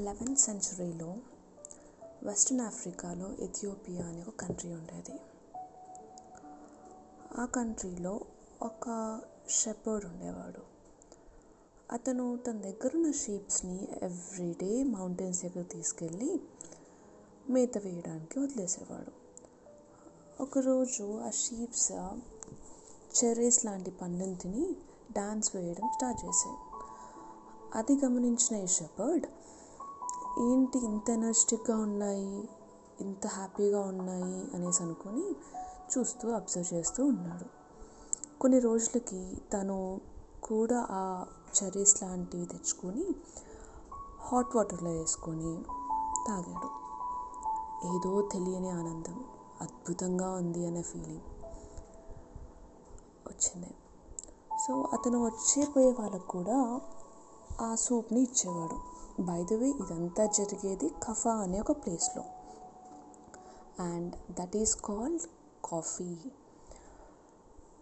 Eleventh సెంచరీలో western ఆఫ్రికాలో Ethiopia అనే ఒక కంట్రీ ఉండేది. ఆ కంట్రీలో ఒక షెపర్డ్ ఉండేవాడు. అతను తన దగ్గర ఉన్న షీప్స్ని ఎవ్రీడే మౌంటైన్స్ దగ్గర తీసుకెళ్ళి మేత వేయడానికి వదిలేసేవాడు. ఒకరోజు ఆ షీప్స్ చెర్రీస్ లాంటి పండుని తిని డాన్స్ వేయడం స్టార్ట్ చేసాయి అది గమనించిన ఈ షెపర్డ్ ఏంటి ఇంత ఎనర్జెటిక్గా ఉన్నాయి? ఇంత హ్యాపీగా ఉన్నాయి? అనేసి అనుకొని చూస్తూ అబ్జర్వ్ చేస్తూ ఉన్నాడు. కొన్ని రోజులకి తను కూడా ఆ చెర్రీస్ లాంటివి తెచ్చుకొని హాట్ వాటర్లో వేసుకొని తాగాడు. ఏదో తెలియని ఆనందం అద్భుతంగా ఉంది అనే ఫీలింగ్ వచ్చింది. సో అతను వచ్చే పోయే వాళ్ళకు కూడా ఆ సూప్ని ఇచ్చేవాడు. బై ద వే ఇదంతా జరిగేది కఫా అనే ఒక ప్లేస్లో. And that is called coffee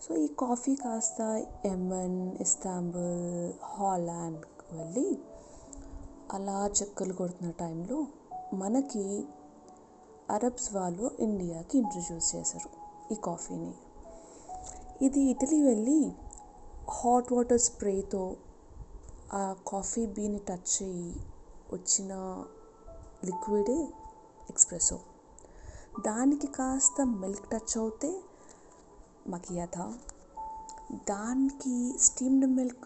so ఈ కాఫీ కాస్త ఎమన్ ఇస్తాంబుల్ హాలాండ్ వెళ్ళి అలా చెక్కలు కొడుతున్న టైంలో మనకి అరబ్స్ వాళ్ళు ఇండియాకి ఇంట్రడ్యూస్ చేశారు ఈ కాఫీని. ఇది ఇటలీ వెళ్ళి హాట్ వాటర్ స్ప్రేతో ఆ కాఫీ బీని టచ్ చేయి వచ్చిన లిక్విడే ఎక్స్ప్రెసో దానికి కాస్త మిల్క్ టచ్ అవుతే మకియాతా. దానికి స్టీమ్డ్ మిల్క్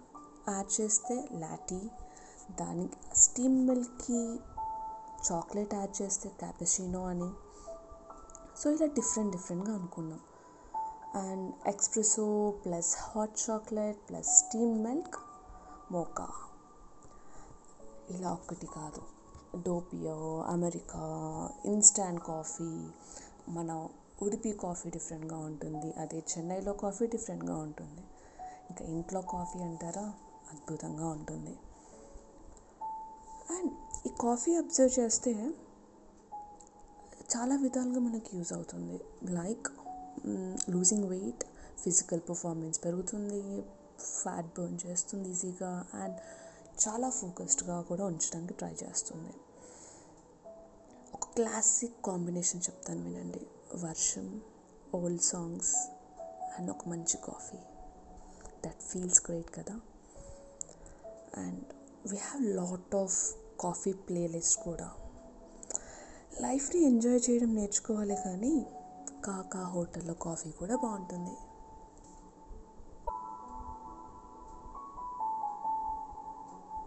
యాడ్ చేస్తే లాటీ. దానికి స్టీమ్ మిల్క్కి చాక్లెట్ యాడ్ చేస్తే క్యాపచినో అని. సో ఇలా డిఫరెంట్ డిఫరెంట్గా అనుకున్నాం. And espresso plus hot chocolate plus steam milk mocha. ఇలా ఒక్కటి కాదు. డోపియో అమెరికా ఇన్స్టాంట్ కాఫీ మన ఉడిపి కాఫీ డిఫరెంట్గా ఉంటుంది. అదే చెన్నైలో కాఫీ డిఫరెంట్గా ఉంటుంది. ఇంకా ఇంట్లో కాఫీ అంటారా? అద్భుతంగా ఉంటుంది. అండ్ ఈ కాఫీ అబ్జర్వ్ చేస్తే చాలా విధాలుగా మనకి యూజ్ అవుతుంది. Like losing weight physical performance పెరుగుతుంది ఫ్యాట్ బర్న్ చేస్తుంది ఈజీగా అండ్ చాలా ఫోకస్డ్గా కూడా ఉంచడానికి ట్రై చేస్తుంది. ఒక క్లాసిక్ కాంబినేషన్ చెప్తాను వినండి. వర్షం ఓల్డ్ సాంగ్స్ అండ్ ఒక మంచి కాఫీ. దట్ ఫీల్స్ గ్రేట్ కదా? And we have lot of coffee playlist కూడా. లైఫ్ని ఎంజాయ్ చేయడం నేర్చుకోవాలి కానీ కాకా హోటల్లో కాఫీ కూడా బాగుంటుంది.